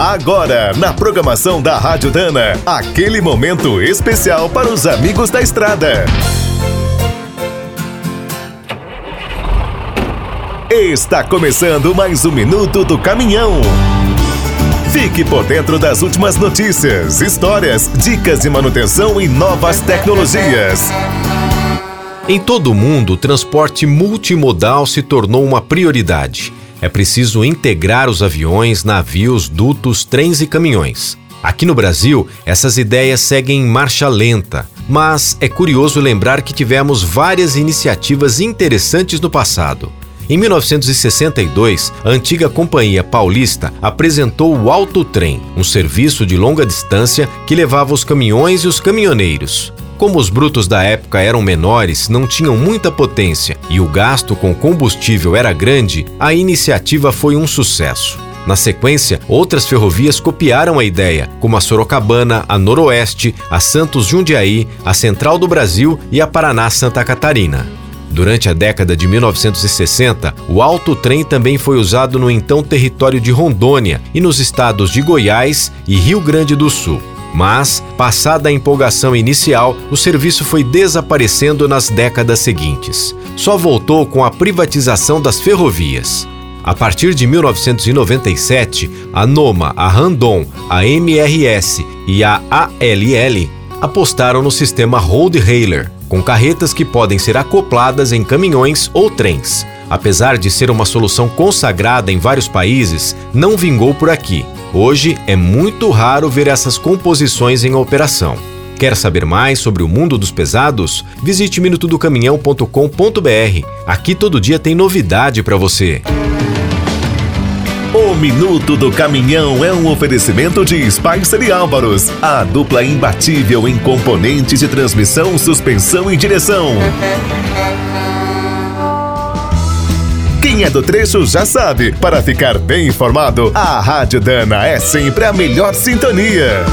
Agora, na programação da Rádio Dana, aquele momento especial para os amigos da estrada. Está começando mais um minuto do caminhão. Fique por dentro das últimas notícias, histórias, dicas de manutenção e novas tecnologias. Em todo o mundo, o transporte multimodal se tornou uma prioridade. É preciso integrar os aviões, navios, dutos, trens e caminhões. Aqui no Brasil, essas ideias seguem em marcha lenta, mas é curioso lembrar que tivemos várias iniciativas interessantes no passado. Em 1962, a antiga Companhia Paulista apresentou o Alto Trem, um serviço de longa distância que levava os caminhões e os caminhoneiros. Como os brutos da época eram menores, não tinham muita potência e o gasto com combustível era grande, a iniciativa foi um sucesso. Na sequência, outras ferrovias copiaram a ideia, como a Sorocabana, a Noroeste, a Santos Jundiaí, a Central do Brasil e a Paraná Santa Catarina. Durante a década de 1960, o alto trem também foi usado no então território de Rondônia e nos estados de Goiás e Rio Grande do Sul. Mas, passada a empolgação inicial, o serviço foi desaparecendo nas décadas seguintes. Só voltou com a privatização das ferrovias. A partir de 1997, a Noma, a Randon, a MRS e a ALL apostaram no sistema Road Hailer, com carretas que podem ser acopladas em caminhões ou trens. Apesar de ser uma solução consagrada em vários países, não vingou por aqui. Hoje é muito raro ver essas composições em operação. Quer saber mais sobre o mundo dos pesados? Visite minutodocaminhão.com.br. Aqui todo dia tem novidade para você. O Minuto do Caminhão é um oferecimento de Spicer e Álvaros, a dupla imbatível em componentes de transmissão, suspensão e direção. Quem é do trecho já sabe, para ficar bem informado, a Rádio Dana é sempre a melhor sintonia.